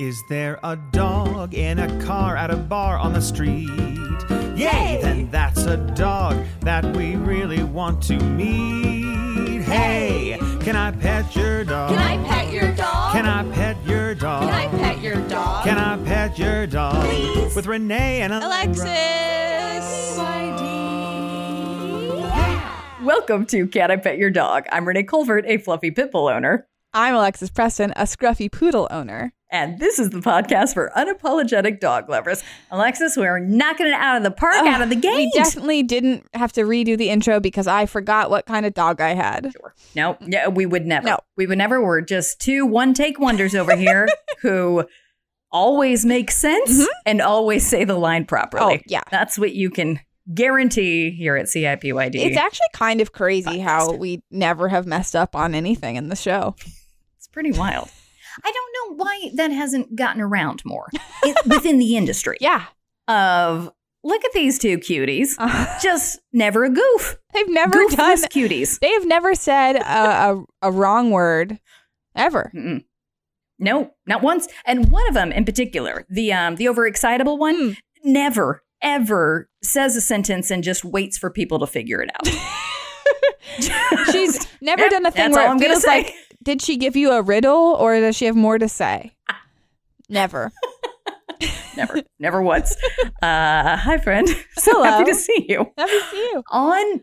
Is there a dog in a car at a bar on the street? Yay! Then that's a dog that we really want to meet. Hey, can I pet your dog? Can I pet your dog? Can I pet your dog? Can I pet your dog? Can I pet your dog? Please. With Renee and Alexis! Yeah. Welcome to Can I Pet Your Dog? I'm Renee Colvert, a fluffy pit bull owner, I'm Alexis Preston, a scruffy poodle owner. And this is the podcast for unapologetic dog lovers. Alexis, we're knocking it out of the park, out of the gate. We definitely didn't have to redo the intro because I forgot what kind of dog I had. no, no, we would never. No. We would never. We're just two one take wonders over here who always make sense mm-hmm. and always say the line properly. Oh, yeah. That's what you can guarantee here at CIPYD. It's actually kind of crazy how we never have messed up on anything in the show. It's pretty wild. I don't know why that hasn't gotten around more it, within the industry. Yeah. Of look at these two cuties, Uh, just never a goof. they've never done, cuties. they have never said a, a, a wrong word ever. Mm-mm. No, not once. And one of them in particular, the um the overexcitable one, Hmm. never ever says a sentence and just waits for people to figure it out. She's never Yep, done a thing where it feels say. like, did she give you a riddle or does she have more to say? Never. never, never once. Uh, hi, friend. So Hello. happy to see you. Happy to see you. on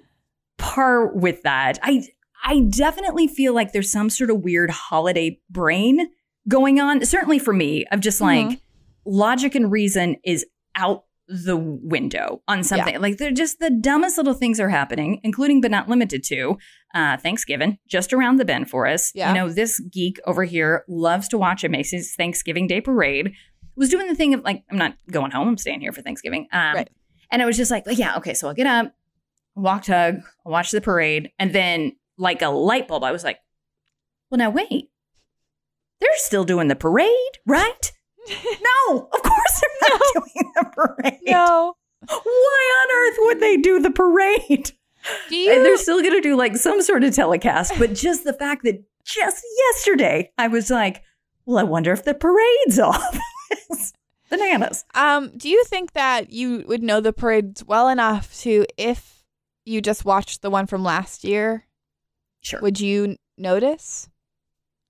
par with that i i definitely feel like there's some sort of weird holiday brain going on certainly for me of just like Mhm. logic and reason is out the window on something like they're just the dumbest little things are happening including but not limited to uh thanksgiving just around the bend for us Yeah. you know this geek over here loves to watch a macy's thanksgiving day parade was doing the thing of like i'm not going home i'm staying here for thanksgiving um, Right. and it was just like, yeah, okay, so I'll get up, walk tug, I'll watch the parade, and then like a light bulb, I was like, well, now wait, they're still doing the parade, right? No, of course they're not doing the parade. No. Why on earth would they do the parade? Do And they're still going to do like some sort of telecast, but just the fact that just yesterday I was like, well, I wonder if the parade's off. Bananas. Um, do you think that you would know the parades well enough to, if you just watched the one from last year, Sure. would you notice?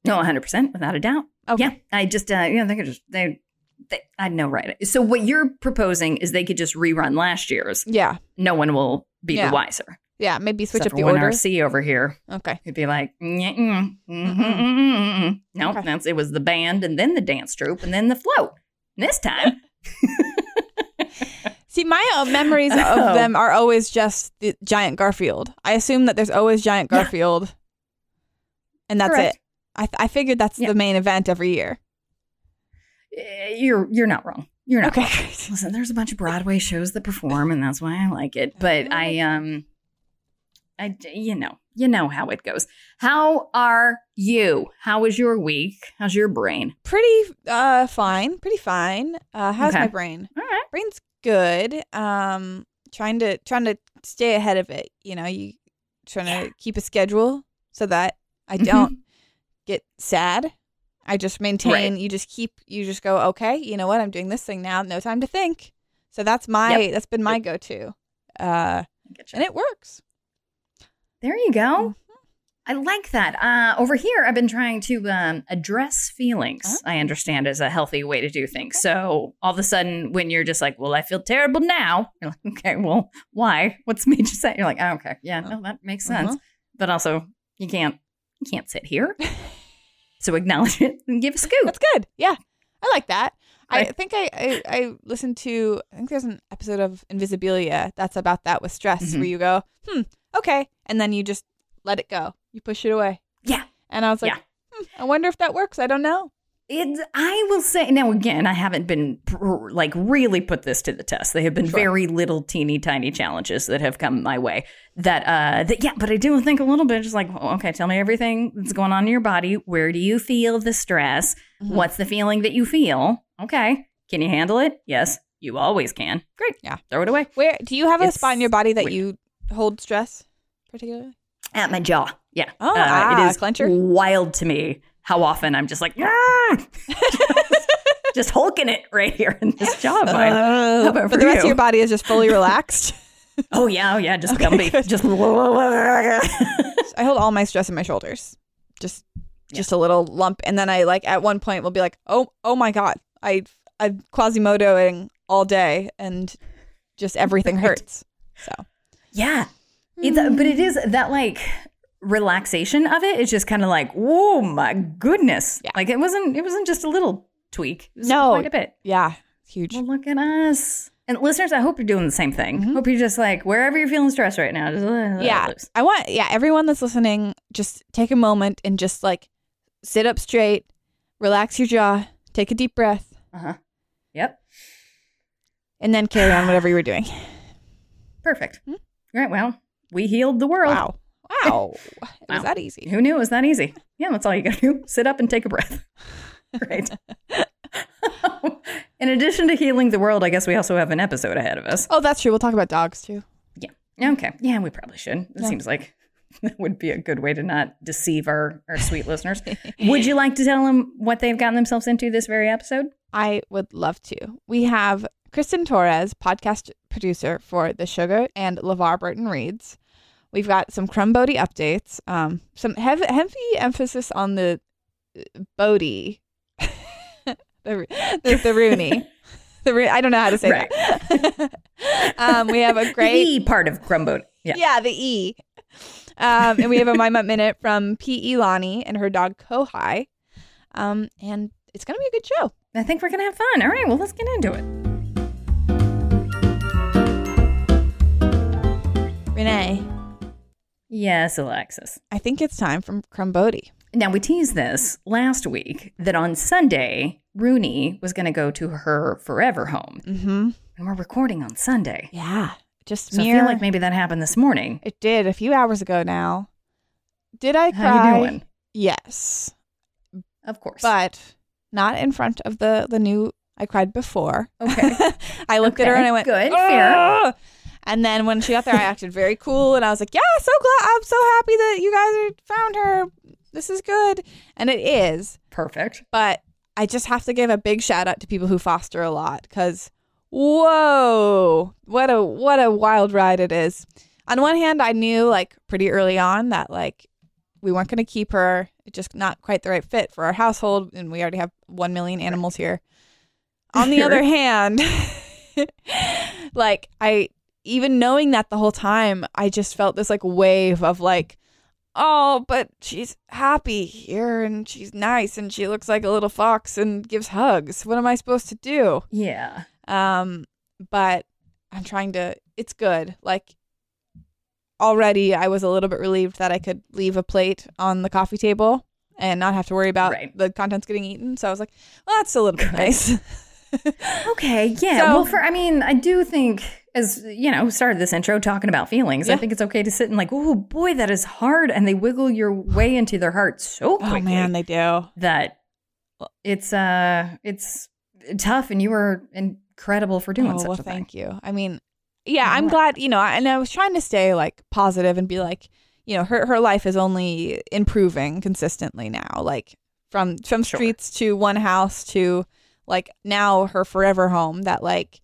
No, 100%, without a doubt. Okay. Yeah, I just, uh, you know, they could just, they, they, I know, right? So what you're proposing is they could just rerun last year's. Yeah. No one will be Yeah. the wiser. Yeah. Maybe switch Except up the order. RC over here, Okay. he'd be like, "Mm, mm, mm, mm, mm, mm, mm." no, Okay. that's it was the band and then the dance troupe and then the float. And this time, See, my uh, memories Oh. of them are always just the giant Garfield. I assume that there's always giant Yeah. Garfield, and that's Correct. it. I, th- I figured that's Yeah. the main event every year. eh, you're you're not wrong. You're not. Okay, wrong. Listen, there's a bunch of Broadway shows that perform, and that's why I like it. But I, um, I, you know, you know how it goes. How are you? How was your week? How's your brain? Pretty uh fine, pretty fine. Uh how's Okay. my brain? All right. Brain's good. Um trying to trying to stay ahead of it, you know, you trying to keep a schedule so that I don't get sad. I just maintain Right. you just keep you just go, okay, you know what, I'm doing this thing now, no time to think. So that's my Yep. that's been my go to. Uh and it works. There you go. Mm-hmm. I like that. Uh, over here, I've been trying to um, address feelings. Oh. I understand is a healthy way to do things. So all of a sudden, when you're just like, "Well, I feel terrible now," you're like, "Okay, well, why? What's made you say?" You're like, oh, "Okay, yeah, no, that makes sense." Uh-huh. But also, you can't you can't sit here. so acknowledge it and give a scoop. That's good. Yeah. I like that. I think I, I, I listened to, I think there's an episode of Invisibilia that's about that with stress Mhm. where you go, hmm, okay. And then you just let it go. You push it away. Yeah. And I was like, Yeah. hmm, I wonder if that works. I don't know. It, I will say now again, I haven't been like really put this to the test. They have been Sure. very little, teeny tiny challenges that have come my way. That, uh, that yeah, but I do think a little bit, just like, oh, okay, tell me everything that's going on in your body. Where do you feel the stress? Mhm. What's the feeling that you feel? Okay, can you handle it? Yes, you always can. Great, Yeah. throw it away Where do you have a It's spot in your body that weird. you hold stress particularly? at my jaw. Yeah, Uh, Oh, ah, it is clencher. wild to me how often I'm just like, "Ah!" just hulking it right here in this job. Uh, but for the rest of your body is just fully relaxed. oh yeah, oh yeah, just Gumby, just. I hold all my stress in my shoulders. Just just a little lump and then I like at one point will be like, "Oh, oh my god. I I'm quasimodoing all day and just everything Right. hurts." So, yeah, it's but it is that like relaxation of it is just kind of like, oh my goodness, Yeah. like it wasn't it wasn't just a little tweak. It was No. quite a bit. yeah, huge. Well, look at us. And listeners, I hope you're doing the same thing. Mhm. Hope you're just like wherever you're feeling stressed right now, just it yeah. loose. I want yeah, everyone that's listening just take a moment and just like sit up straight, relax your jaw, take a deep breath, Uh huh. Yep. and then carry on whatever you were doing. Perfect. Hmm? All right. Well, we healed the world. Wow. Wow. It Wow. was that easy. Who knew it was that easy? Yeah, that's all you got to do. Sit up and take a breath. Great. In addition to healing the world, I guess we also have an episode ahead of us. Oh, that's true. We'll talk about dogs too. Yeah. Okay. Yeah, we probably should. It Yeah. seems like that would be a good way to not deceive our, our sweet listeners. Would you like to tell them what they've gotten themselves into this very episode? I would love to. We have Kristen Torres, podcast producer for The Sugar and LeVar Burton Reads. We've got some Crumb Bodie updates, um, some heavy, heavy emphasis on the uh, Bodie, the, the, the Rooney. The, Ro- I don't know how to say Right. that. um, we have a great The E part of Crumboat. Yeah. yeah, the E. Um, and we have a My Mutt Minute from P. Lonnie and her dog Kohai. Um, and it's going to be a good show. I think we're going to have fun. All right. Well, let's get into it. Renee, Yes, Alexis. I think it's time for Crumbody. Now, we teased this last week that on Sunday, Rooney was going to go to her forever home. Mm-hmm. And we're recording on Sunday. Yeah, just So I feel like maybe that happened this morning. it did a few hours ago now. Did I cry? How you doing? Yes, Of course. but not in front of the the new. I cried before. Okay. I looked at her and I went, good, fair. And then when she got there, I acted very cool and I was like, "Yeah, so glad. I'm so happy that you guys are, found her. This is good." And it is, Perfect. but I just have to give a big shout out to people who foster a lot because whoa, what a what a wild ride it is. On one hand, I knew like pretty early on that like we weren't going to keep her. It's just not quite the right fit for our household, and we already have one million animals here. On the other hand, like I even knowing that the whole time, I just felt this like wave of like, oh, but she's happy here and she's nice and she looks like a little fox and gives hugs. What am I supposed to do? Yeah. Um, but I'm trying to. It's good. Like already, I was a little bit relieved that I could leave a plate on the coffee table and not have to worry about Right. the contents getting eaten. So I was like, well, that's a little bit nice. Okay. Yeah. So- well, for I mean, I do think as you know, started this intro talking about feelings. I think it's okay to sit and like, oh boy, that is hard, and they wiggle your way into their heart so quickly oh man, they do. that it's uh, it's tough, and you were incredible for doing oh, such well, a thing. thank you. I mean, yeah, Yeah. I'm glad. You know, and I was trying to stay like positive and be like, you know, her her life is only improving consistently now. Like from from Sure. streets to one house to like now her forever home. That like,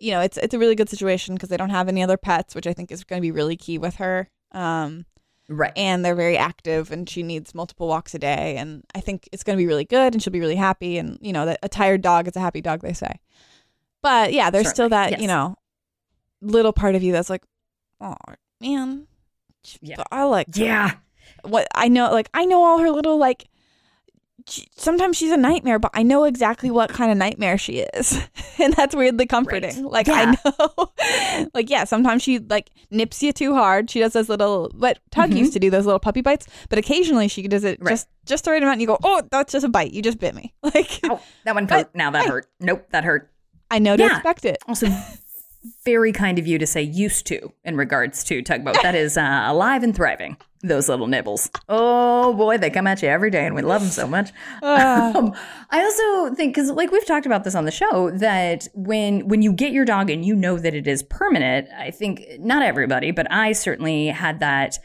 you know, it's it's a really good situation because they don't have any other pets, which I think is going to be really key with her. Um, Right. and they're very active and she needs multiple walks a day and i think it's going to be really good and she'll be really happy and you know that a tired dog is a happy dog they say but yeah there's still that yes. you know little part of you that's like oh man Yeah. i like yeah. what i know like i know all her little like she, sometimes she's a nightmare but i know exactly what kind of nightmare she is and that's weirdly comforting like Yeah. i know like yeah sometimes she like nips you too hard she does those little what tug Mhm. used to do those little puppy bites but occasionally she does it Right. just just the right amount and you go oh that's just a bite you just bit me like Oh, that one But- hurt. Now that hey. hurt. Nope, that hurt. i know to Yeah. expect it Also, very kind of you to say used to in regards to tugboat. That is uh, alive and thriving. Those little nibbles. Oh boy, they come at you every day, and we love them so much. Ah. Um, I also think because, like we've talked about this on the show, that when when you get your dog and you know that it is permanent, I think not everybody, but I certainly had that.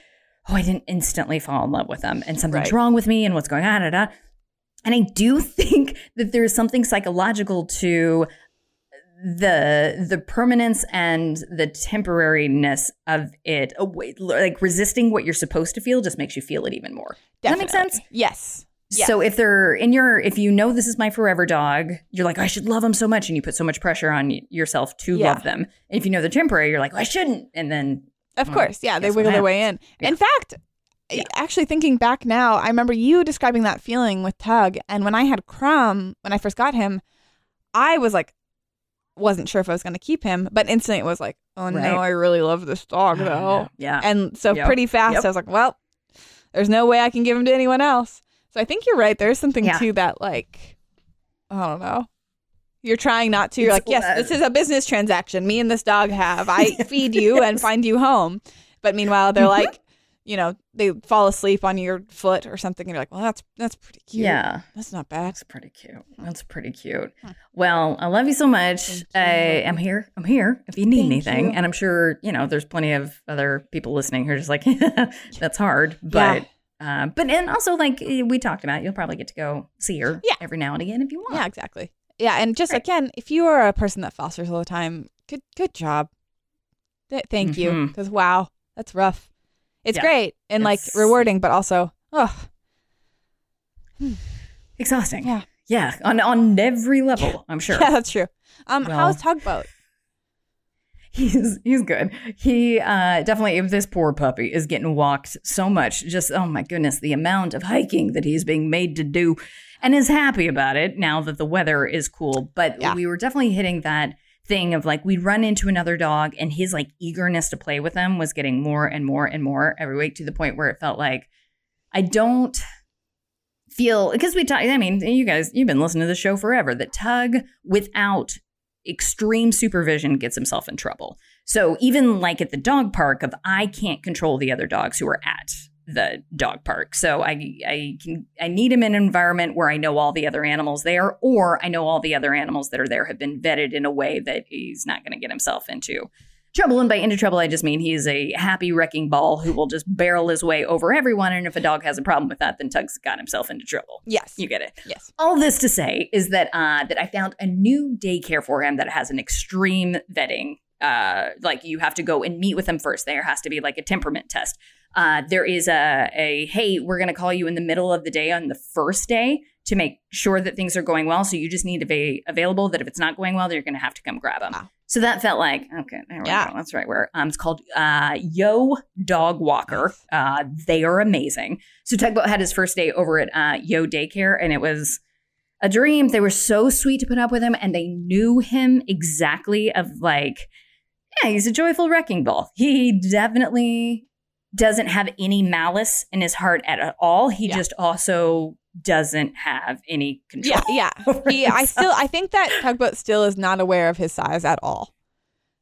Oh, I didn't instantly fall in love with them, and something's Right. wrong with me, and what's going on? Da, da. And I do think that there's something psychological to the the permanence and the temporariness of it. Like resisting what you're supposed to feel just makes you feel it even more. Does that make sense? Yes. Yes. So if they're in your, if you know this is my forever dog, you're like, I should love them so much, and you put so much pressure on yourself to Yeah. love them. And if you know they're temporary, you're like, well, I shouldn't, and then Of Well, course, yeah, they wiggle their way in. Yeah. In fact, Yeah. actually thinking back now, I remember you describing that feeling with Tug, and when I had Crumb, when I first got him, I was like, wasn't sure if I was going to keep him, but instantly it was like, oh Right. no, I really love this dog though, yeah, and so Yep. pretty fast Yep. I was like, well, there's no way I can give him to anyone else. So I think you're right. There's something Yeah. to that, like, I don't know. You're trying not to. You're It's- like, yes, uh, this is a business transaction. Me and this dog have. I feed you and find you home. But meanwhile, they're like, you know, they fall asleep on your foot or something, and you're like, well, that's that's pretty cute. yeah. that's not bad. That's pretty cute. That's pretty cute. Well, I love you so much. Thank I am here. I'm here if you need Thank anything. you. And I'm sure, you know, there's plenty of other people listening who are just like, that's hard. But, uh, but, and also, like we talked about, you'll probably get to go see her Yeah. every now and again if you want. Yeah, exactly. Yeah, and just Right. again, if you are a person that fosters all the time, good good job. Th- thank you, Mhm. because wow, that's rough. It's Yeah. great and like rewarding, but also, oh, Exhausting. Yeah. Yeah. On, on every level, I'm sure. yeah, that's true. Um, Well- how's tugboat? He's he's good. He uh definitely this poor puppy is getting walked so much, just oh my goodness, the amount of hiking that he's being made to do and is happy about it now that the weather is cool. But Yeah. we were definitely hitting that thing of like we'd run into another dog and his like eagerness to play with them was getting more and more and more every week to the point where it felt like I don't feel because we talk I mean, you guys you've been listening to the show forever that Tug without extreme supervision gets himself in trouble. So even like at the dog park of I can't control the other dogs who are at the dog park. So I I can I need him in an environment where I know all the other animals there or I know all the other animals that are there have been vetted in a way that he's not going to get himself into trouble and by into trouble I just mean he's a happy wrecking ball who will just barrel his way over everyone and if a dog has a problem with that then Tug's got himself into trouble. Yes, You get it yes. all this to say is that uh, that I found a new daycare for him that has an extreme vetting. Uh, like you have to go and meet with them first. There has to be like a temperament test. Uh, there is a a hey, we're going to call you in the middle of the day on the first day to make sure that things are going well. So you just need to be available. That if it's not going well, you're going to have to come grab them. Wow. So that felt like okay, there we Yeah. go. That's right. Where um, it's called uh, Yo Dog Walker. Uh, they are amazing. So Tugboat had his first day over at uh, Yo Daycare, and it was a dream. They were so sweet to put up with him, and they knew him exactly of like, yeah, he's a joyful wrecking ball. He definitely doesn't have any malice in his heart at all. He Yeah. just also doesn't have any control. Yeah, yeah. He, I still, I think that tugboat still is not aware of his size at all.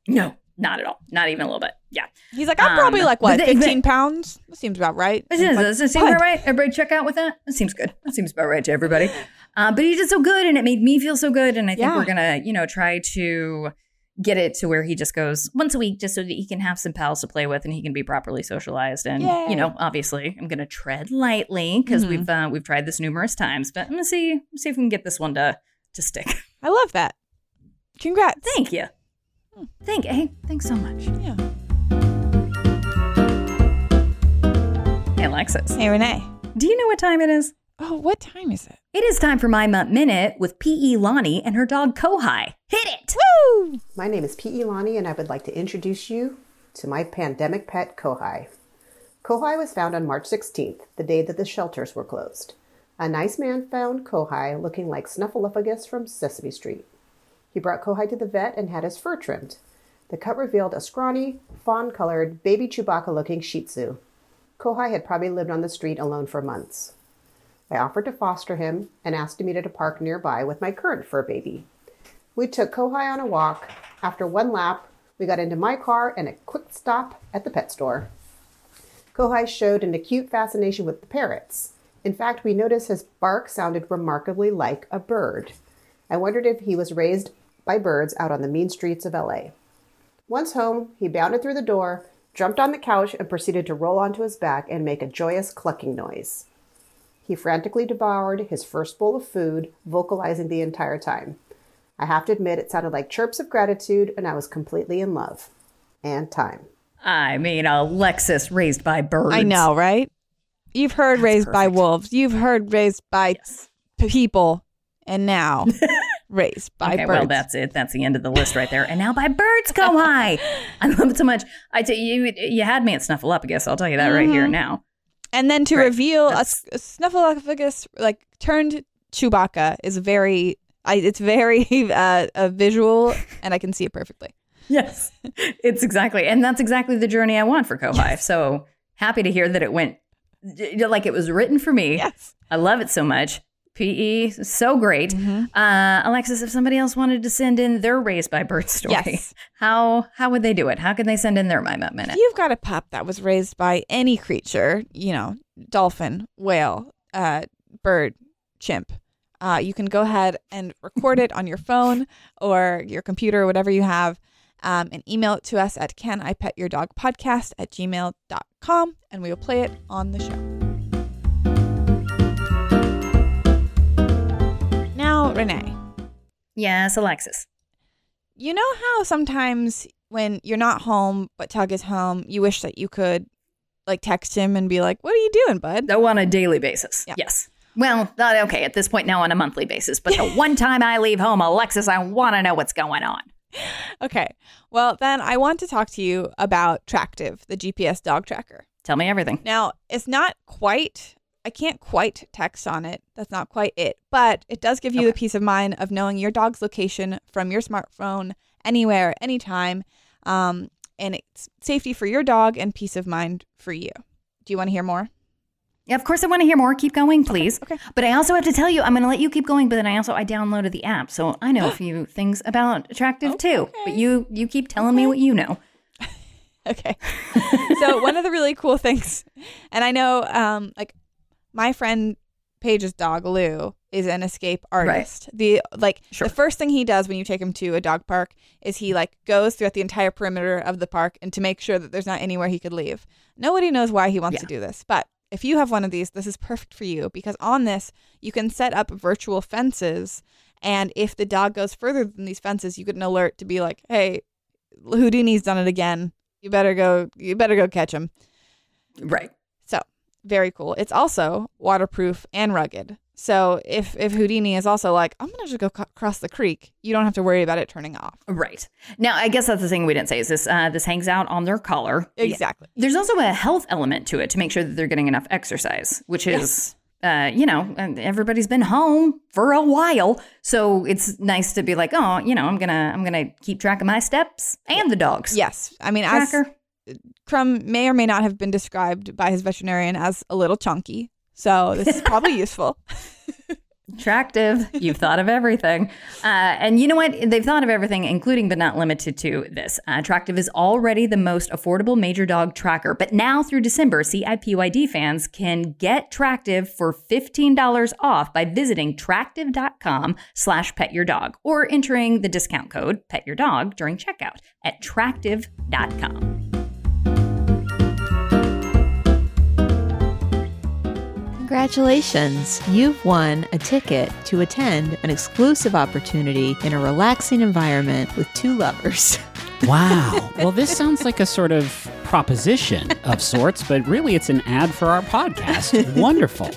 no, not at all, not even a little bit. Yeah, He's like, I'm Um, probably like what, but they- 15 pounds? That seems about right. Does, I'm like, does it seem about right? Everybody check out with that? That seems good. That seems about right to everybody. Uh, but he did so good and it made me feel so good. And I think Yeah. we're going to, you know, try to get it to where he just goes once a week just so that he can have some pals to play with and he can be properly socialized. And, Yay. you know, obviously I'm going to tread lightly because Mhm. we've, uh, we've tried this numerous times, but I'm going to see, see if we can get this one to, to stick. I love that. Congrats. Thank you. Thank, you. hey, thanks so much. Yeah. Hey, Alexis, Hey, Renee. do you know what time it is? Oh, what time is it? It is time for my Mutt Minute with P.E. Lonnie and her dog Kohai. Hit it! Woo! My name is P.E. Lonnie, and I would like to introduce you to my pandemic pet, Kohai. Kohai was found on March 16th, the day that the shelters were closed. A nice man found Kohai looking like Snuffleupagus from Sesame Street. He brought Kohai to the vet and had his fur trimmed. The cut revealed a scrawny, fawn colored, baby Chewbacca looking Shih Tzu. Kohai had probably lived on the street alone for months. I offered to foster him and asked to meet at a park nearby with my current fur baby. We took Kohai on a walk. After one lap, we got into my car and a quick stop at the pet store. Kohai showed an acute fascination with the parrots. In fact, we noticed his bark sounded remarkably like a bird. I wondered if he was raised by birds out on the mean streets of LA. Once home, he bounded through the door, jumped on the couch, and proceeded to roll onto his back and make a joyous clucking noise. He frantically devoured his first bowl of food, vocalizing the entire time. I have to admit, it sounded like chirps of gratitude, and I was completely in love. And time. I mean, Alexis raised by birds. I know, right? You've heard raised by wolves. You've heard raised by p- people, and now raised by okay, birds. well, that's it. That's the end of the list right there. And now by birds Kohai. I love it so much. I tell you, you had me at Snuffleupagus. I guess I'll tell you that right here Mhm. now. And then to Right. reveal a, That's- a snuffleupagus like turned Chewbacca is very. I, it's very uh, a visual, and I can see it perfectly. Yes, it's exactly, and that's exactly the journey I want for Kohai. So happy to hear that it went like it was written for me. Yes. I love it so much. PE, so great. Mm-hmm. Uh, Alexis, if somebody else wanted to send in their raised by bird story, Yes. how how would they do it? How could they send in their my Mutt minute? If you've got a pup that was raised by any creature, you know, dolphin, whale, uh, bird, chimp, uh, you can go ahead and record it on your phone or your computer, whatever you have, um, and email it to us at can I pet your dog podcast at gmail.com and we will play it on the show. Renee, Yes, Alexis. you know how sometimes when you're not home but Tug is home, you wish that you could like text him and be like, "What are you doing, bud?" Though on a daily basis. Yeah. Yes. Well, uh, okay at this point now on a monthly basis, but the one time I leave home, Alexis, I want to know what's going on. Okay. Well, then I want to talk to you about Tractive, the GPS dog tracker. Tell me everything. Now, it's not quite I can't quite text on it. That's not quite it. But it does give you the peace of mind of knowing your dog's location from your smartphone anywhere, anytime. Um, and it's safety for your dog and peace of mind for you. Do you want to hear more? Yeah, of course, I want to hear more. Keep going, please. okay. But I also have to tell you, I'm going to let you keep going. But then I also I downloaded the app, so I know a few things about Tractive too. But you you keep telling me what you know. Okay. so one of the really cool things, and I know, um, like my friend Paige's dog Lou is an escape artist. The like Sure. the first thing he does when you take him to a dog park is he like goes throughout the entire perimeter of the park and to make sure that there's not anywhere he could leave. Nobody knows why he wants Yeah. to do this, but if you have one of these, this is perfect for you because on this you can set up virtual fences, and if the dog goes further than these fences, you get an alert to be like, "Hey, Houdini's done it again. You better go. You better go catch him." Right. Very cool. It's also waterproof and rugged. So if if Houdini is also like, I'm gonna just go c- across the creek, you don't have to worry about it turning off. Right. Now, I guess that's the thing we didn't say is this uh, this hangs out on their collar. Exactly. There's also a health element to it to make sure that they're getting enough exercise, which is, uh, you know, everybody's been home for a while, so it's nice to be like, oh, you know, I'm gonna I'm gonna keep track of my steps and the dogs. Yes. I mean, as Tracker. Crumb may or may not have been described by his veterinarian as a little chunky. So this is probably useful. Attractive. You've thought of everything. Uh, and you know what? They've thought of everything, including but not limited to this. Uh, Tractive is already the most affordable major dog tracker. But now through December, CIPYD fans can get Tractive for $15 off by visiting tractive.com slash pet your dog or entering the discount code pet your dog during checkout at tractive.com. Congratulations! You've won a ticket to attend an exclusive opportunity in a relaxing environment with two lovers. Wow. Well, this sounds like a sort of proposition of sorts, but really it's an ad for our podcast. Wonderful.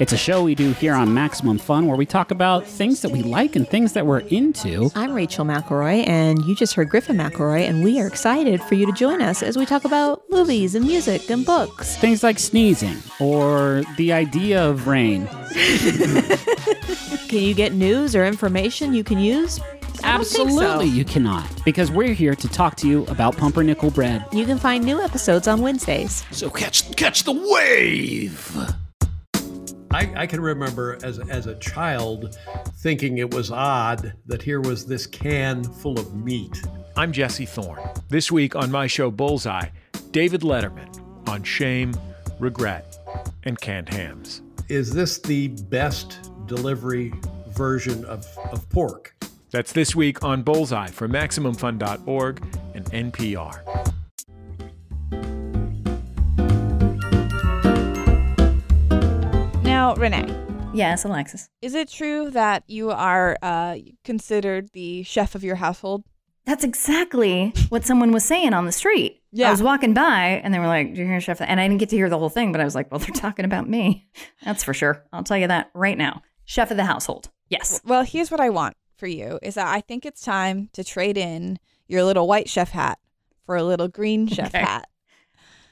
It's a show we do here on Maximum Fun where we talk about things that we like and things that we're into. I'm Rachel McElroy, and you just heard Griffin McElroy, and we are excited for you to join us as we talk about movies and music and books. Things like sneezing or the idea of rain. Can you get news or information you can use? I don't so. Absolutely, you cannot, because we're here to talk to you about pumpernickel bread. You can find new episodes on Wednesdays. So catch catch the wave. I, I can remember as, as a child thinking it was odd that here was this can full of meat. I'm Jesse Thorn. This week on my show Bullseye, David Letterman on shame, regret, and canned hams. Is this the best delivery version of, of pork? That's this week on Bullseye from MaximumFun.org and NPR. Now, Renee, Yes, Alexis. is it true that you are uh, considered the chef of your household? That's exactly what someone was saying on the street. Yeah. I was walking by and they were like, Did you hear Chef? And I didn't get to hear the whole thing, but I was like, Well, they're talking about me. That's for sure. I'll tell you that right now. Chef of the household. Yes. Well, here's what I want for you is that I think it's time to trade in your little white chef hat for a little green chef Okay. hat.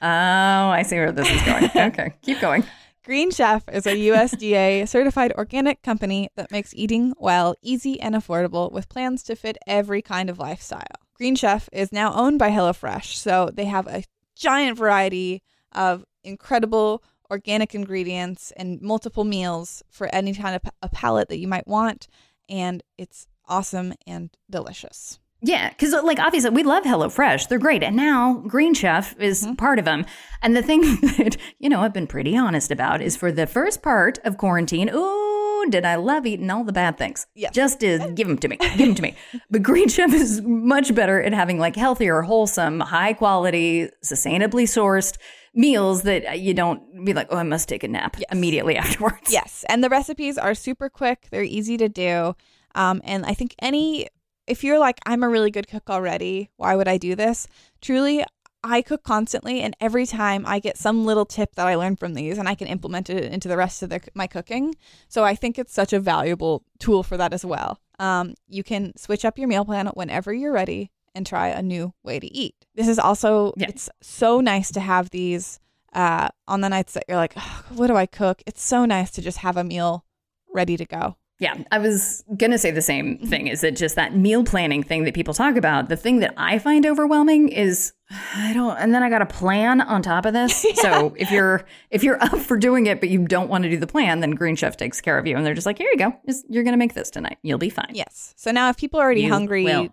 Oh, I see where this is going. okay. Keep going. Green Chef is a USDA certified organic company that makes eating well easy and affordable with plans to fit every kind of lifestyle. Green Chef is now owned by HelloFresh, so they have a giant variety of incredible organic ingredients and multiple meals for any kind of a palate that you might want, and it's awesome and delicious. Yeah, because like obviously we love HelloFresh. They're great. And now Green Chef is part of them. And the thing that, you know, I've been pretty honest about is for the first part of quarantine, ooh, did I love eating all the bad things. Yeah. Just is give them to me. Give them to me. But Green Chef is much better at having like healthier, wholesome, high quality, sustainably sourced meals that you don't be like, oh, I must take a nap immediately afterwards. Yes, and the recipes are super quick. They're easy to do, um, and I think any if you're like I'm a really good cook already, why would I do this? Truly, I cook constantly, and every time I get some little tip that I learn from these, and I can implement it into the rest of the, my cooking. So I think it's such a valuable tool for that as well. Um, you can switch up your meal plan whenever you're ready and try a new way to eat. This is also Yeah. it's so nice to have these uh, on the nights that you're like, "Ugh, what do I cook? It's so nice to just have a meal ready to go. Yeah, I was going to say the same mm-hmm. thing. Is it just that meal planning thing that people talk about? The thing that I find overwhelming is I don't and then I got a plan on top of this. So, if you're if you're up for doing it but you don't want to do the plan, then Green Chef takes care of you and they're just like, "Here you go. Just, you're going to make this tonight. You'll be fine." Yes. So now if people are already You hungry, will.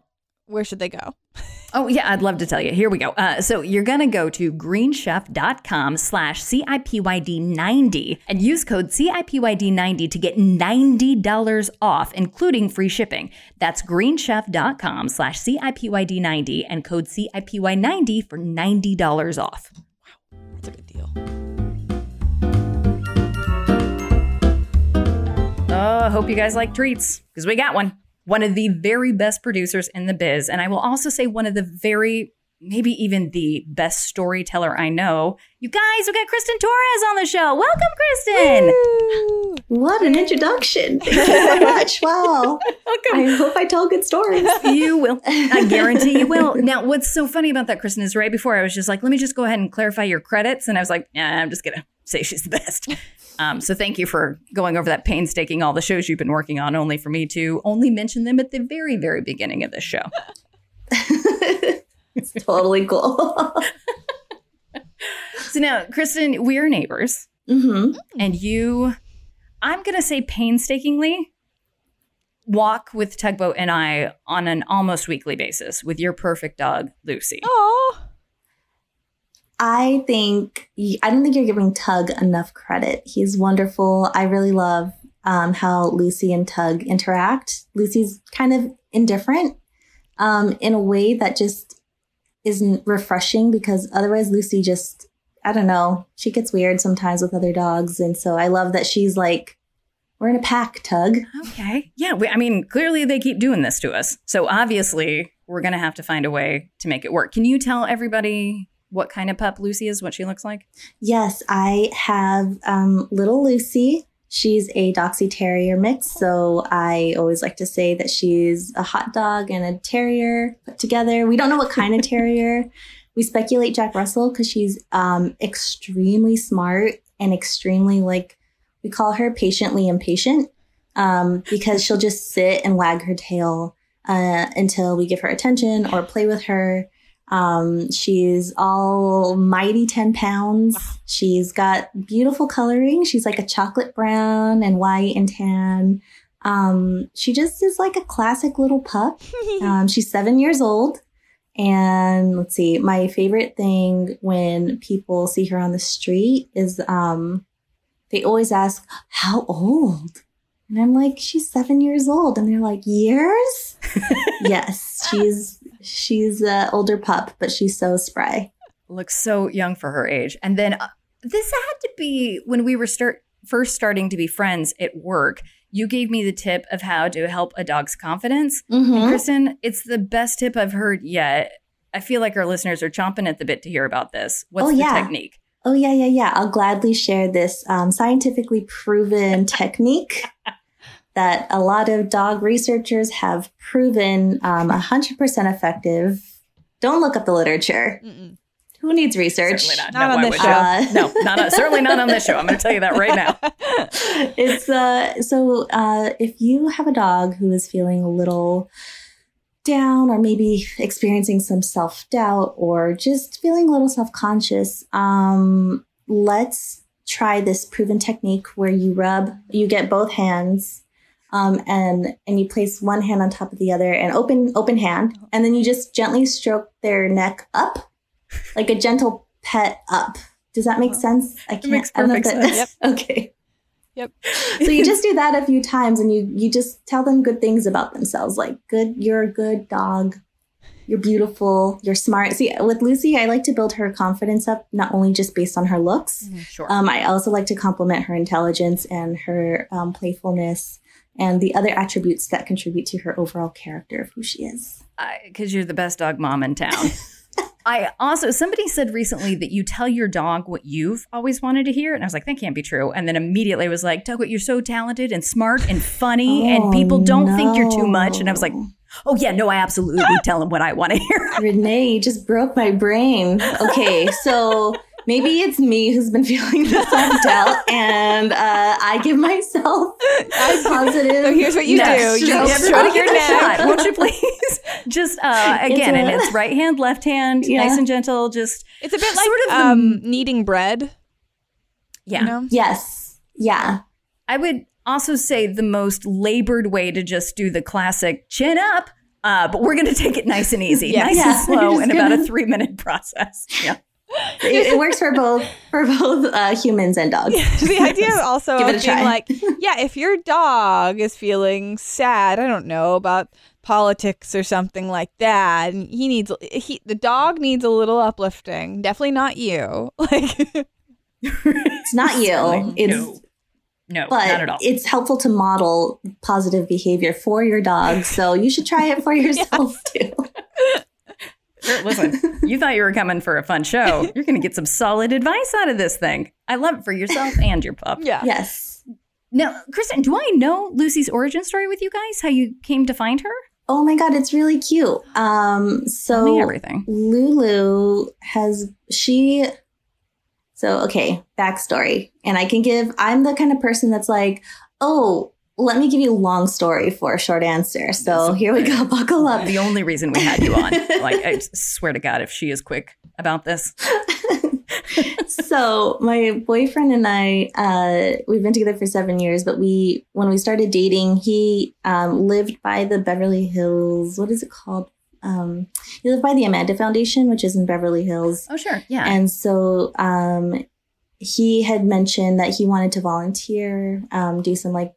Where should they go? Oh, yeah, I'd love to tell you. Here we go. Uh, so you're going to go to greenchef.com slash CIPYD90 and use code CIPYD90 to get $90 off, including free shipping. That's greenchef.com slash CIPYD90 and code CIPY90 for $90 off. Wow, that's a good deal. Oh, I hope you guys like treats because we got one. One of the very best producers in the biz. And I will also say one of the very, maybe even the best storyteller I know. You guys, we got Kristen Torres on the show. Welcome, Kristen. What an introduction. Thank you so much. Wow. I hope I tell good stories. You will. I guarantee you will. Now, what's so funny about that, Kristen, is right before I was just like, let me just go ahead and clarify your credits. And I was like, yeah, I'm just going to say she's the best. Um, so thank you for going over that painstaking all the shows you've been working on, only for me to only mention them at the very, very beginning of this show. it's totally cool. So now, Kristen, we're neighbors, hmm and you, I'm going to say painstakingly, walk with Tugboat and I on an almost weekly basis with your perfect dog, Lucy. Oh, I think, I don't think you're giving Tug enough credit. He's wonderful. I really love um, how Lucy and Tug interact. Lucy's kind of indifferent um, in a way that just isn't refreshing because otherwise Lucy just, I don't know, she gets weird sometimes with other dogs. And so I love that she's like, we're in a pack, Tug. Okay. Yeah. We, I mean, clearly they keep doing this to us. So obviously, we're going to have to find a way to make it work. Can you tell everybody what kind of pup Lucy is, what she looks like? Yes, I have um, little Lucy. She's a Doxy Terrier mix. So I always like to say that she's a hot dog and a terrier put together. We don't know what kind of terrier. We speculate Jack Russell because she's um, extremely smart and extremely, like, we call her patiently impatient um, because she'll just sit and wag her tail uh, until we give her attention or play with her. Um, she's almighty 10 pounds. She's got beautiful coloring. She's like a chocolate brown and white and tan. Um, she just is like a classic little pup. Um, she's seven years old. And let's see, my favorite thing when people see her on the street is um, they always ask, How old? And I'm like, She's seven years old. And they're like, Years? yes, she's she's an older pup, but she's so spry. Looks so young for her age. And then uh, this had to be when we were start first starting to be friends at work, you gave me the tip of how to help a dog's confidence. Mhm. And Kristen, it's the best tip I've heard yet. I feel like our listeners are chomping at the bit to hear about this. What's Oh, the yeah. technique? Oh, yeah, yeah, yeah. I'll gladly share this um, scientifically proven technique that a lot of dog researchers have proven um, 100% effective. Don't look up the literature. Mm-mm. Who needs research? Certainly not. Not no, on this show. Uh, no, not on, certainly not on this show. I'm going to tell you that right now. it's uh so uh if you have a dog who is feeling a little down or maybe experiencing some self-doubt or just feeling a little self-conscious um let's try this proven technique where you rub you get both hands um, and and you place one hand on top of the other and open open hand and then you just gently stroke their neck up like a gentle pet up. Does that make sense? I can't makes I don't know perfect that- sense. okay. Yep. so you just do that a few times and you you just tell them good things about themselves like good you're a good dog. You're beautiful. You're smart. See with lucy i like to build her confidence up not only just based on her looks. Sure. um, i also like to compliment her intelligence and her um, playfulness and the other attributes that contribute to her overall character of who she is Because you're the best dog mom in town. I also, somebody said recently that you tell your dog what you've always wanted to hear. And I was like, that can't be true. And then immediately I was like, Tugwit, you're so talented and smart and funny, and Oh, people don't think you're too much. And I was like, oh, yeah, no, I absolutely tell them what I want to hear. renee you just broke my brain okay so maybe it's me who's been feeling the self-doubt and uh, i give myself positive So here's what you do. You strokes. just stroke your get a neck. shot, won't you please? Just uh, It's again, a- and it's right hand, left hand, Yeah. nice and gentle. Just It's a bit like Sort of the- um, kneading bread. yeah. You know? yes yeah I would also say the most labored way to just do the classic chin up. Uh, but we're going to take it nice and easy, Yeah. nice Yeah, and slow, we're just in about a three minute process. Yeah. It, it works for both for both uh, humans and dogs the idea also of it a being try. like, yeah, if your dog is feeling sad, I don't know about politics or something like that, and he needs he the dog needs a little uplifting. Definitely not you. Like, it's not you it's no, no, not but at all. it's helpful to model positive behavior for your dog so you should try it for yourself too Sure, listen, you thought you were coming for a fun show. You're going to get some solid advice out of this thing. I love it for yourself and your pup. yeah, yes Now, Kristen, do I know Lucy's origin story with you guys? How you came to find her? oh my god it's really cute um Tell me so everything. Lulu has she so okay, backstory. And I can give I'm the kind of person that's like, oh, let me give you a long story for a short answer. So here we go, buckle up. The only reason we had you on. Like, I swear to God, if she is quick about this. so my boyfriend and I, uh, we've been together for seven years, but we when we started dating, he um, lived by the Beverly Hills. What is it called? Um, he lived by the Amanda Foundation, which is in Beverly Hills. Oh, sure. Yeah. And so um, he had mentioned that he wanted to volunteer, um, do some like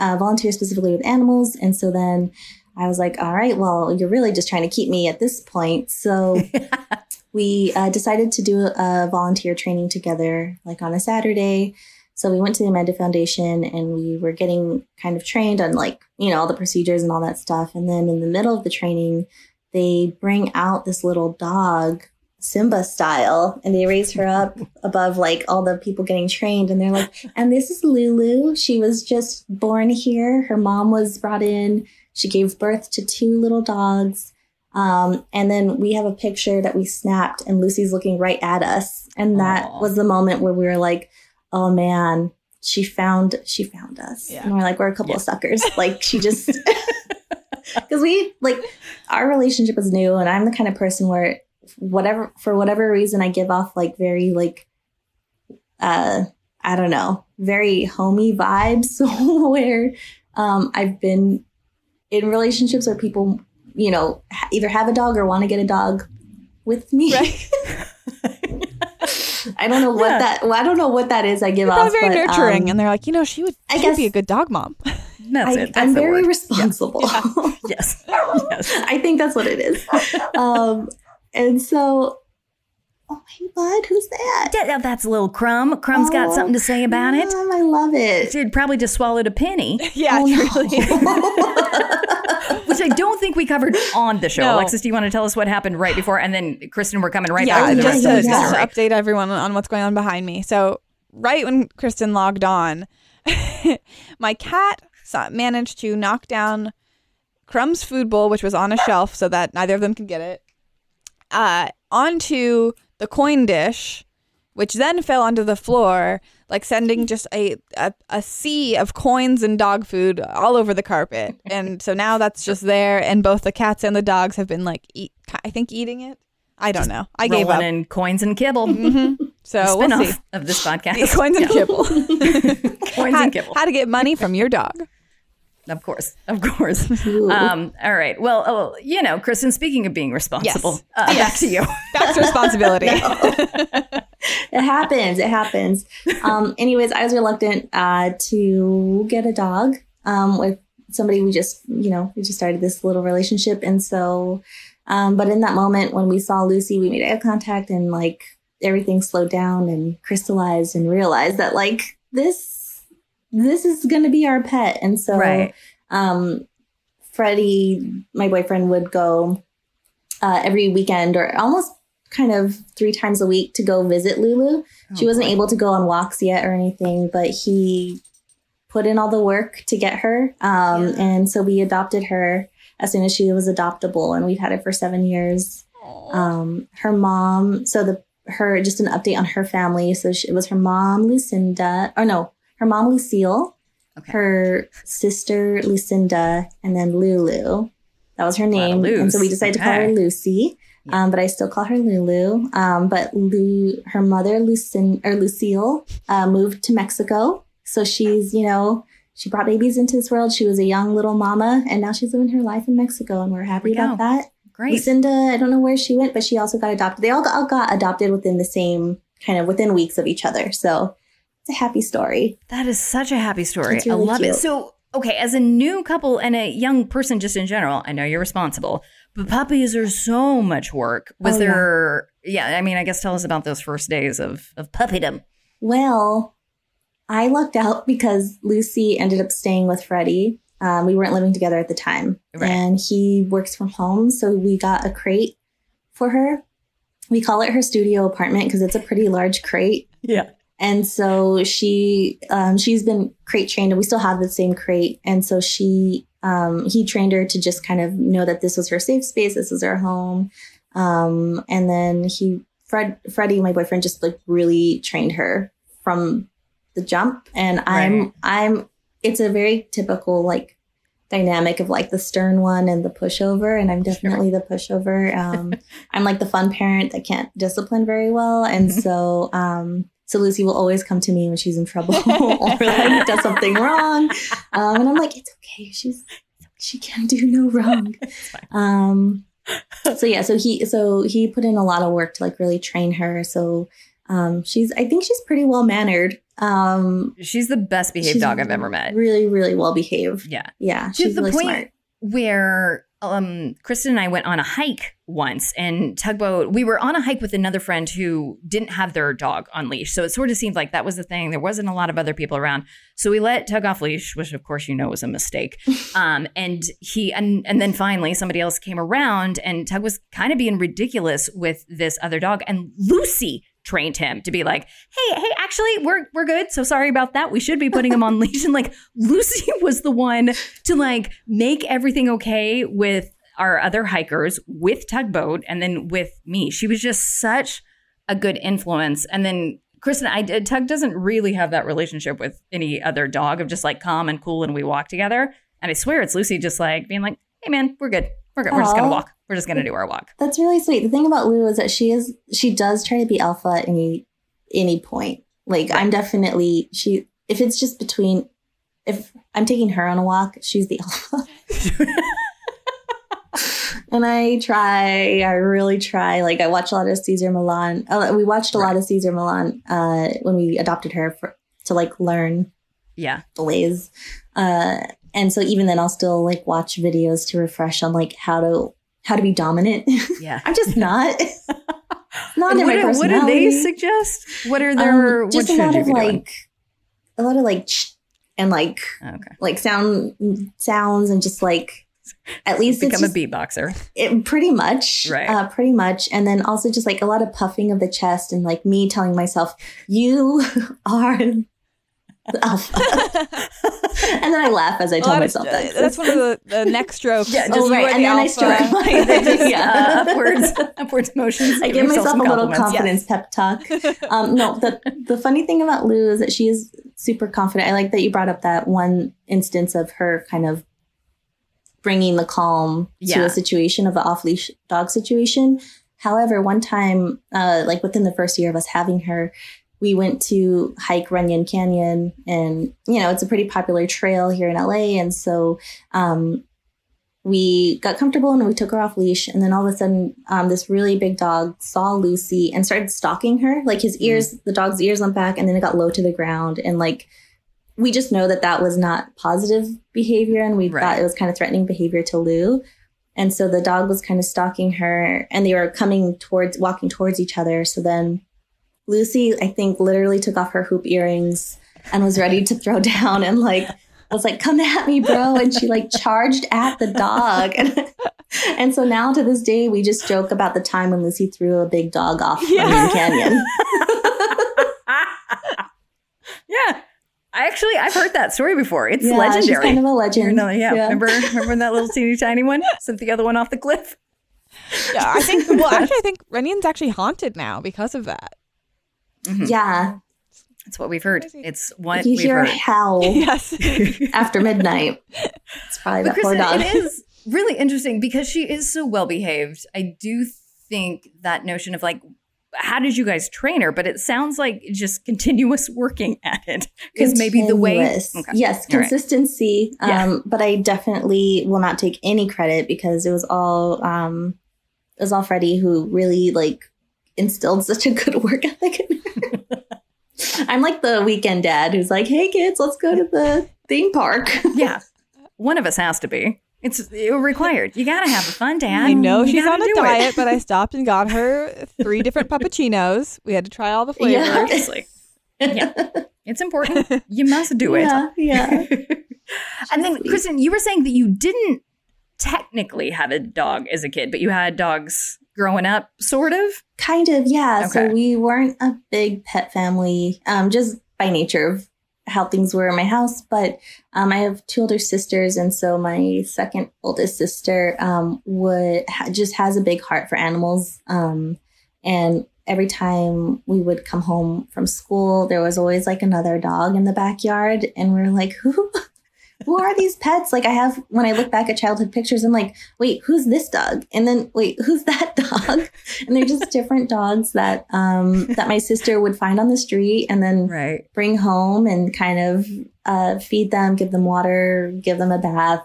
uh, volunteer specifically with animals. And so then I was like, all right, well, you're really just trying to keep me at this point. So we uh, decided to do a volunteer training together, like on a Saturday. So we went to the Amanda Foundation and we were getting kind of trained on like, you know, all the procedures and all that stuff. And then in the middle of the training, they bring out this little dog Simba style and they raise her up above like all the people getting trained and they're like and this is Lulu. She was just born here. Her mom was brought in. She gave birth to two little dogs. Um, and then we have a picture that we snapped and Lucy's looking right at us. And that Aw. was the moment where we were like oh man she found she found us. Yeah. and we're like we're a couple of suckers. Like she just because we like our relationship is new and i'm the kind of person where whatever for whatever reason i give off like very like uh i don't know very homey vibes where um i've been in relationships where people you know either have a dog or want to get a dog with me Right. i don't know what Yeah. that well, i don't know what that is i give You're off very but, nurturing, um, and they're like, you know, she would, I would be a good dog mom. That's I, it. That's i'm very word. responsible Yes. yes. I think that's what it is. um, and so Oh, hey, bud, who's that? Yeah, that's a little Crumb. Crumb's got Oh, something to say about it. Crumb, I love it. Dude probably just swallowed a penny, Yeah, Oh, truly. which I don't think we covered on the show. No. Alexis, do you want to tell us what happened right before? And then Kristen, we're coming right yeah, back to just to, of the yeah. just to update everyone on what's going on behind me. So, right when Kristen logged on, my cat saw, managed to knock down Crumb's food bowl, which was on a shelf so that neither of them could get it, uh, onto the coin dish, which then fell onto the floor, like sending just a, a, a sea of coins and dog food all over the carpet. And so now that's just there, and both the cats and the dogs have been like, eat, I think, eating it. I don't know. I gave up. in coins and kibble. hmm So we'll see. of this podcast. Coins and kibble. coins how, and kibble. how to get money from your dog. Of course, of course. Um, all right. Well, oh, you know, Kristen. Speaking of being responsible, Yes. uh, back to you. Back to responsibility. it happens. It happens. Um, anyways, I was reluctant uh, to get a dog um, with somebody we just, you know, we just started this little relationship. And so, um, but in that moment when we saw Lucy, we made eye contact and like everything slowed down and crystallized and realized that like this, this is going to be our pet. And so, Right. um, Freddie, my boyfriend, would go uh, every weekend or almost kind of three times a week to go visit Lulu. she wasn't able to go on walks yet or anything, but he put in all the work to get her. Um, And so we adopted her as soon as she was adoptable, and we've had it for seven years. Um, her mom, so the her just an update on her family. So she, it was her mom, Lucinda, or no, her mom, Lucille, Okay. her sister, Lucinda, and then Lulu. That was her name. And so we decided to call her Okay. Lucy. Um, but I still call her Lulu. Um, but Lu, her mother, Lucin or Lucille, uh, moved to Mexico. So she's, you know, she brought babies into this world. She was a young little mama, and now she's living her life in Mexico, and we're happy we go. about that. Great. Lucinda, I don't know where she went, but she also got adopted. They all got, all got adopted within the same kind of within weeks of each other. So a happy story. That is such a happy story. It's I really love it. So, okay, as a new couple and a young person just in general, I know you're responsible, but puppies are so much work. Was Oh, yeah. there, yeah. I mean, I guess tell us about those first days of, of puppydom. Well, I lucked out because Lucy ended up staying with Freddie. Um, we weren't living together at the time, Right. and he works from home. So we got a crate for her. We call it her studio apartment because it's a pretty large crate. Yeah. And so she um, she's been crate trained, and we still have the same crate. And so she um, he trained her to just kind of know that this was her safe space, this was her home. Um, and then he Fred Freddie, my boyfriend, just like really trained her from the jump. And I'm I'm it's a very typical like dynamic of like the stern one and the pushover and i'm definitely the pushover um i'm like the fun parent that can't discipline very well and so um so lucy will always come to me when she's in trouble or like does something wrong. Um and i'm like it's okay. She's she can do no wrong. Um so yeah so he so he put in a lot of work to like really train her. So um she's i think she's pretty well mannered um She's the best behaved dog I've ever met. really really well behaved Yeah. yeah to she's the really point smart. where um Kristen and I went on a hike once and tugboat we were on a hike with another friend who didn't have their dog on leash. So it sort of seemed like that was the thing. There wasn't a lot of other people around. So we let tug off leash which of course you know was a mistake. Um and he and and then finally somebody else came around and tug was kind of being ridiculous with this other dog. And Lucy trained him to be like hey hey actually we're we're good. So sorry about that. We should be putting him on leash. And like Lucy was the one to like make everything okay with our other hikers with tugboat and then with me. She was just such a good influence. And then Kristen I did Tug doesn't really have that relationship with any other dog of just like calm and cool and we walk together. And I swear it's Lucy just like being like hey man we're good we're we're just gonna walk we're just gonna do our walk That's really sweet. The thing about Lou is that she is she does try to be alpha at any any point. Like I'm definitely she if it's just between if I'm taking her on a walk, she's the alpha. and I try, I really try. Like I watch a lot of Cesar Millan. Oh, we watched a lot of Cesar Millan uh, when we adopted her for to like learn yeah the ways. Uh, and so even then, I'll still like watch videos to refresh on like how to how to be dominant. yeah I'm just not. not in what, my do- what do they personality. suggest? What are their Um, just what a lot of like a lot of like ch- and like Okay. like sound sounds and just like at least Become a beatboxer. it, pretty much Right. uh, pretty much and then also just like a lot of puffing of the chest and like me telling myself you are alpha and then i laugh as i tell Well, myself that that's one of the, the neck strokes. Yeah, is oh right and the then i stroke my yeah. uh, upwards, upwards motions. I give myself a little confidence pep talk. Um, no, the the funny thing about Lou is that she is super confident. I like that you brought up that one instance of her kind of bringing the calm to a situation of an off leash dog situation. However, one time, uh, like within the first year of us having her, we went to hike Runyon Canyon, and you know it's a pretty popular trail here in LA, and so um, we got comfortable and we took her off leash. And then all of a sudden um, this really big dog saw lucy and started stalking her. Like his ears the dog's ears went back and then it got low to the ground. And like we just know that that was not positive behavior and we Right. thought it was kind of threatening behavior to lou. And so the dog was kind of stalking her and they were coming towards walking towards each other. So then lucy i think literally took off her hoop earrings and was ready to throw down and like was like, come at me, bro. And she like charged at the dog. And, and so now to this day, we just joke about the time when Lucy threw a big dog off Runyon Canyon. yeah. I actually I've heard that story before. It's Yeah, legendary. She's kind of a legend. You know, yeah. Remember remember that little teeny tiny one? Sent the other one off the cliff? Yeah, I think. Well, actually, I think Runyon's actually haunted now because of that. Yeah. That's what we've heard. It's what you we've hear a heard. howl Yes. after midnight, it's probably But that poor dog. it is really interesting because she is so well behaved. I do think that notion of like, how did you guys train her? But it sounds like just continuous working at it because maybe the way. Okay. Yes, All right. consistency. Yeah. Um, but I definitely will not take any credit because it was all um, it was all Freddie who really like instilled such a good work ethic in her. I'm like the weekend dad who's like, "Hey kids, let's go to the theme park." yeah, one of us has to be. It's required. You gotta have a fun dad. I know You she's on a do it. diet, but I stopped and got her three different puppuccinos. We had to try all the flavors. Yeah. Obviously, yeah, it's important. You must do it. Yeah, yeah. and then, Kristen, you were saying that you didn't technically have a dog as a kid, but you had dogs growing up, sort of. Kind of, yeah. So we weren't a big pet family, um, just by nature of how things were in my house. But um, I have two older sisters, and so my second oldest sister um, would ha- just has a big heart for animals. Um, and every time we would come home from school, there was always like another dog in the backyard, and we are like, who? Who are these pets? Like I have when I look back at childhood pictures, I'm like, wait, who's this dog? And then wait, who's that dog? and they're just different dogs that um that my sister would find on the street and then Right. bring home and kind of uh, feed them, give them water, give them a bath,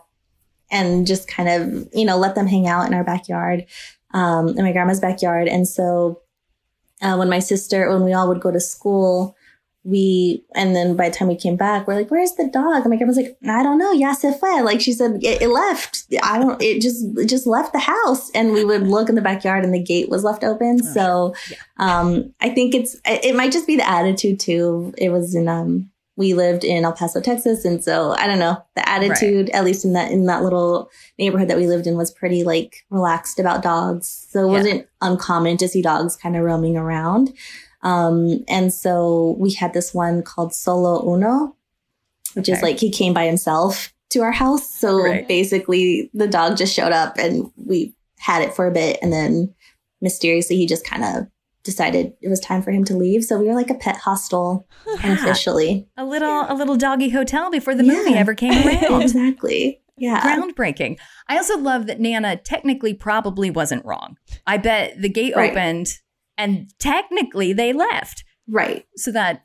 and just kind of you know let them hang out in our backyard, um, in my grandma's backyard. And so uh, when my sister, when we all would go to school. We and then by the time we came back, we're like, "Where's the dog?" And my grandma's like, "I don't know. Se fue." Like she said, it, it left. I don't. It just it just left the house. And we would look in the backyard, and the gate was left open. so um, I think it's it might just be the attitude too. It was in um we lived in El Paso, Texas, and so I don't know the attitude at least in that in that little neighborhood that we lived in was pretty like relaxed about dogs. So it Yeah. wasn't uncommon to see dogs kind of roaming around. Um, and so we had this one called Solo Uno, which is like he came by himself to our house. So Right. basically, the dog just showed up and we had it for a bit, and then mysteriously he just kind of decided it was time for him to leave. So we were like a pet hostel unofficially. A little a little doggy hotel before the movie ever came around. exactly. Yeah. Groundbreaking. I also love that Nana technically probably wasn't wrong. I bet the gate Right. opened and technically they left. Right. So that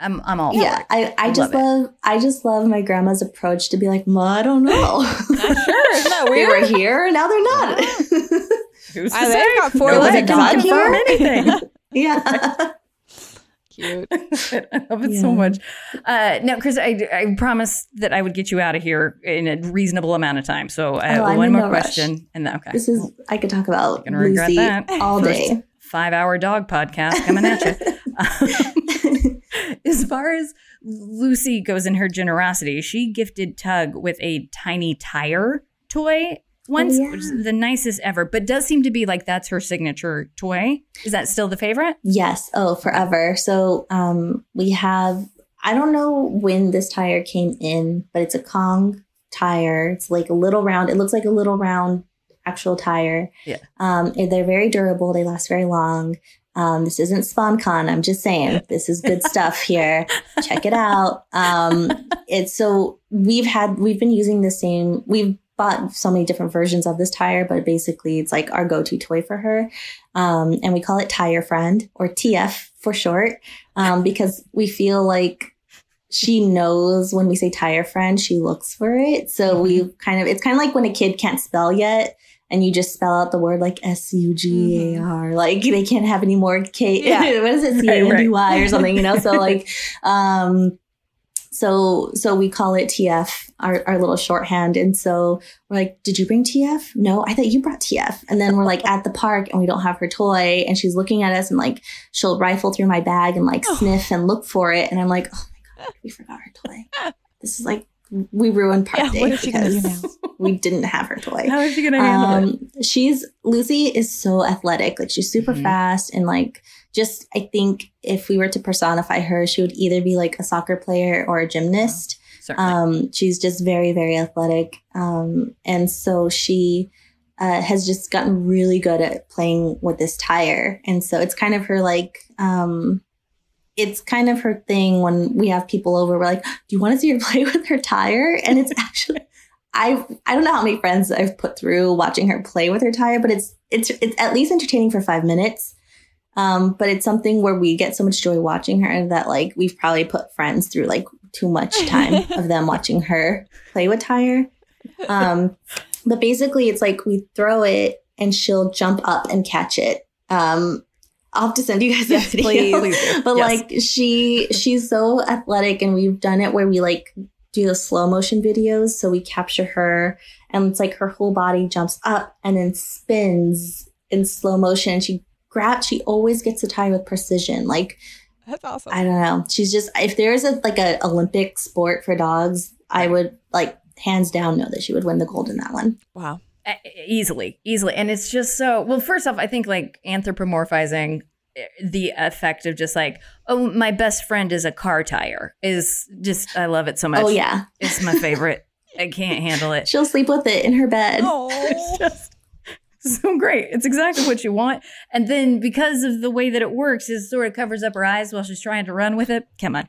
I'm I'm all Yeah. I, I, I just love love I just love my grandma's approach to be like, Ma, I don't know. not Sure, isn't that they were here, now they're not. Who's Ah, they've got four No, was legs. a dog here? confirm anything. yeah. Cute. I love it Yeah. so much. Uh, now, Chris, I, I promised that I would get you out of here in a reasonable amount of time. So, uh, Oh, I'm one in more no rush. question, and then okay, This is I could talk about You're regret Lucy that. all First- day. Five hour dog podcast coming at you. as far as Lucy goes in her generosity, she gifted Tug with a tiny tire toy once, yeah. which is the nicest ever, but does seem to be like that's her signature toy. Is that still the favorite? Yes. Oh, forever. So um, we have, I don't know when this tire came in, but it's a Kong tire. It's like a little round. It looks like a little round actual tire. Yeah. Um, they're very durable. They last very long. Um, this isn't sponcon. I'm just saying this is good stuff here. Check it out. Um, it's so we've had we've been using the same. We've bought so many different versions of this tire, but basically it's like our go-to toy for her. Um, and we call it Tire Friend or TF for short, um, because we feel like she knows when we say tire friend, she looks for it. So we kind of, it's kind of like when a kid can't spell yet and you just spell out the word like S U G A R, like they can't have any more K. Yeah. what is it? C A N D Y or something, you know? So like, um, so, so we call it TF, our, our little shorthand. And so we're like, did you bring TF? No, I thought you brought TF. And then we're like at the park and we don't have her toy and she's looking at us and like she'll rifle through my bag and like sniff and look for it. And I'm like, oh my God, we forgot her toy. This is like, we ruined park Yeah, day what is she gonna do because we didn't have her toy. How is she going to handle it? Um, she's Lucy is so athletic. Like she's super Mhm. fast and like just I think if we were to personify her, she would either be like a soccer player or a gymnast. Certainly. Um, she's just very, very athletic. Um, and so she uh, has just gotten really good at playing with this tire. And so it's kind of her like, um, it's kind of her thing when we have people over. We're like, do you want to see her play with her tire? And it's actually, I I don't know how many friends I've put through watching her play with her tire, but it's it's it's at least entertaining for five minutes. Um, but it's something where we get so much joy watching her that like we've probably put friends through like too much time of them watching her play with tire. Um, but basically, it's like we throw it and she'll jump up and catch it. Um, I'll have to send you guys Yes, that video. please. Please. But Yes. like she she's so athletic and we've done it where we like do the slow motion videos. So we capture her and it's like her whole body jumps up and then spins in slow motion. She grabs, she always gets the tie with precision. Like, That's awesome. I don't know. She's just if there's a like a Olympic sport for dogs, I would like hands down know that she would win the gold in that one. wow. Easily easily and it's just so well first off i think like anthropomorphizing eh, the effect of just like oh my best friend is a car tire is just i love it so much Oh yeah. it's my favorite i can't handle it She'll sleep with it in her bed. Oh. it's just so great it's exactly what you want and then because of the way that it works it sort of covers up her eyes while she's trying to run with it come on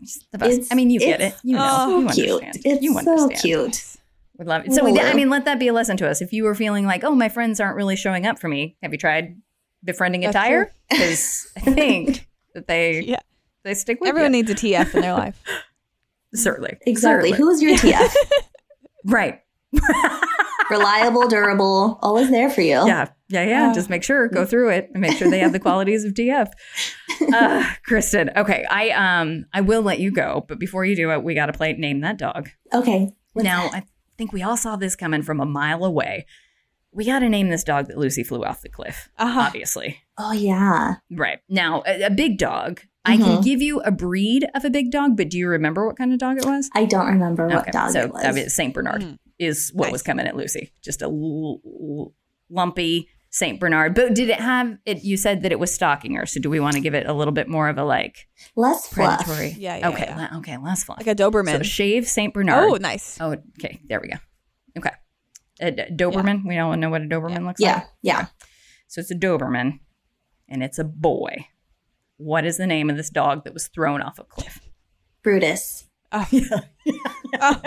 It's the best. It's- I mean, you get it. You know. so you cute. understand. It's you so cute. Would love it. So, we, I mean, let that be a lesson to us. If you were feeling like, oh, my friends aren't really showing up for me, have you tried befriending a That's tire? Because I think that they Yeah. they stick with Everyone you. needs a TF in their life. certainly Exactly. Certainly. Who's your TF? right? Reliable, durable, always there for you. Yeah, yeah, yeah. Uh, Just make sure, go through it, and make sure they have the qualities of DF. Uh, Kristen, okay, I um I will let you go, but before you do it, we got to play name that dog. Okay. Now, that? I think we all saw this coming from a mile away. We got to name this dog that Lucy flew off the cliff. Uh-huh. Obviously, oh yeah. right now, a, a big dog. I can Mhm. give you a breed of a big dog, but do you remember what kind of dog it was? I don't remember what dog so it was. I mean, Saint Bernard Mhm. is what Nice. was coming at Lucy. Just a l- l- lumpy Saint Bernard. But did it have it? You said that it was stalking her. So do we want to give it a little bit more of a like Less fluff. predatory? Yeah, yeah, okay, yeah. le- okay, less fluff. Like a Doberman. So shave Saint Bernard. oh, nice. Oh, okay. There we go. Okay. A D- Doberman. We all know what a Doberman looks like. Yeah. like. Yeah. So it's a Doberman, and it's a boy. What is the name of this dog that was thrown off a cliff? Brutus. Oh, Oh.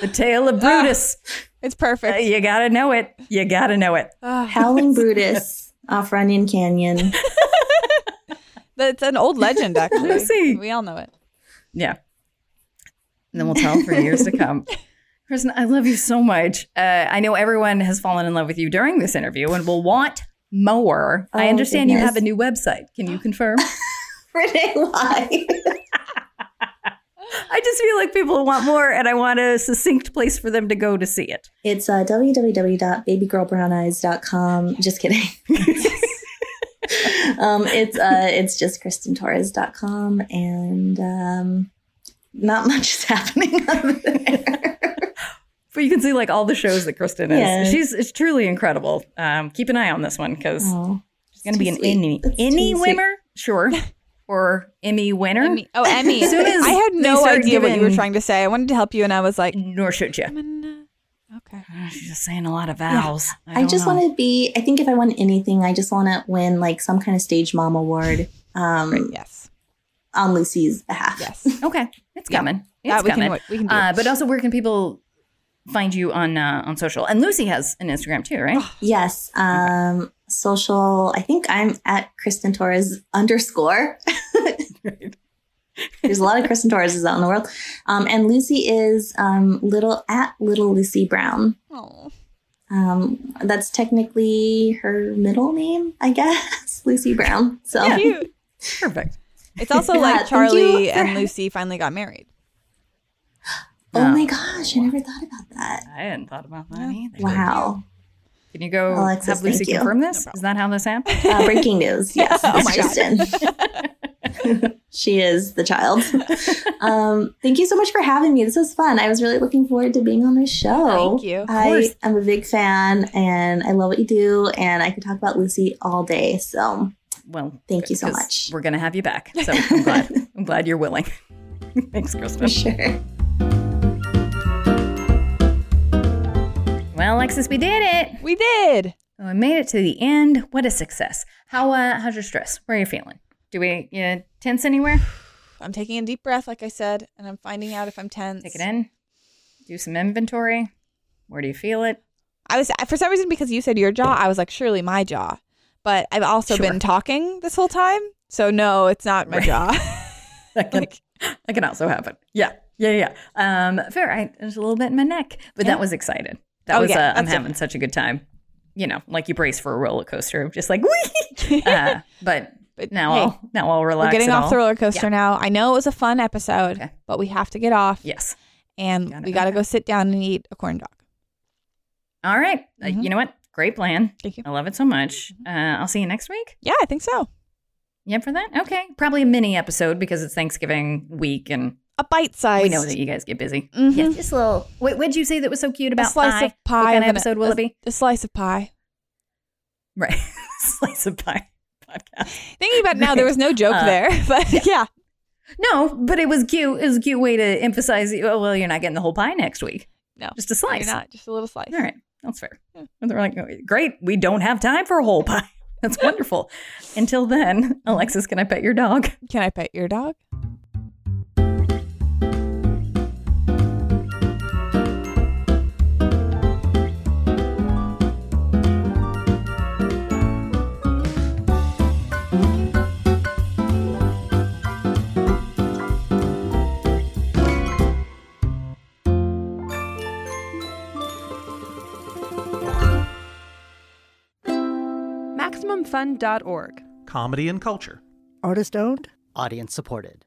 the tale of Brutus. it's Uh, perfect. you gotta know it. You gotta know it. Ah, Howling Brutus off Runyon Canyon. That's an old legend, actually. Lucy. We all know it. Yeah. And then we'll tell for years to come. Kristen, I love you so much. Uh, I know everyone has fallen in love with you during this interview and will want more. I Oh, understand you have a new website. Can you confirm? Renee, why? I just feel like people want more, and I want a succinct place for them to go to see it. It's uh, www.babygirlbrowneyes.com. Just kidding. um, it's uh, it's just kristentorres.com and um, not much is happening over there. But you can see like all the shows that Kristen is. Yeah. She's it's truly incredible. Um, keep an eye on this one because Oh, she's going to be an sweet. Emmy That's sweet. winner, sure, or Emmy winner. Emmy. Oh, Emmy. As soon as I had no start idea what you were trying to say. I wanted to help you, and I was like, Nor should you. okay. She's just saying a lot of vowels. I, don't just want to be. I think if I won anything, I just want to win like some kind of stage mom award. Um, Yes. on Lucy's behalf. Yes. Okay, it's coming. Yeah, It's we can- coming. we can do uh, it. but also, where can people find you on uh, on social? And Lucy has an Instagram too, right? Yes. Um, social. I think I'm at Kristen Torres underscore. There's a lot of Kristen Torreses out in the world. Um, and Lucy is um, little at little Lucy Brown. Oh. Um, that's technically her middle name, I guess. Lucy Brown. So Cute. Perfect. It's also Yeah, like Charlie you for- and Lucy finally got married. Oh my gosh, I never thought about that. I hadn't thought about that either. Wow. Can you go Alexis, have Lucy you. confirm this? Is that how this happened? Uh, breaking news. Yes, Oh it's my God. She is the child. Um, thank you so much for having me. This was fun. I was really looking forward to being on this show. Thank you. Of I course. am a big fan and I love what you do. And I could talk about Lucy all day. So Well, Thank you so much. We're gonna have you back, so I'm glad. I'm glad you're willing. Thanks, Kristen. for sure. Well, Alexis, we did it. We did. Oh, we made it to the end. What a success. How uh, how's your stress? Where are you feeling? Do we you tense anywhere? I'm taking a deep breath, like I said, and I'm finding out if I'm tense. Take it in. Do some inventory. Where do you feel it? I was for some reason because you said your jaw, I was like, surely my jaw. But I've also Sure. been talking this whole time, so no, it's not my Right. jaw. That can, that can also happen. Yeah, yeah, yeah. Um, fair. I, there's a little bit in my neck, but Yeah. that was excited. That Oh, was. yeah, uh, I'm having such a good time. You know, like you brace for a roller coaster, just like wee. uh, but But now hey, I'll now I'll relax. We're getting off all. the roller coaster Yeah. now. I know it was a fun episode, Okay. but we have to get off, Yes. and Gotta- we got to go sit down and eat a corn dog. All right. Uh, Mhm. you know what? Great plan. Thank you. I love it so much. Uh, I'll see you next week. Yeah, I think so. Yep, for that? Okay. Probably a mini episode because it's Thanksgiving week and A bite size. we know that you guys get busy. Mm-hmm. Yeah, just a little. What would you say that was so cute a about slice pie? of pie. What kind of episode will a, it be? A slice of pie. Right. Slice of pie podcast. Thinking about it now, there was no joke Uh, there, but yeah. No, but it was cute. It was a cute way to emphasize. Oh, well, you're not getting the whole pie next week. No, Just a slice. You're not just a little slice. All right. That's fair. And they're like, "Oh, great. We don't have time for a whole pie. That's wonderful. Until then, Alexis, can I pet your dog? Can I pet your dog? MaximumFun.org. Comedy and culture. Artist owned? Audience supported.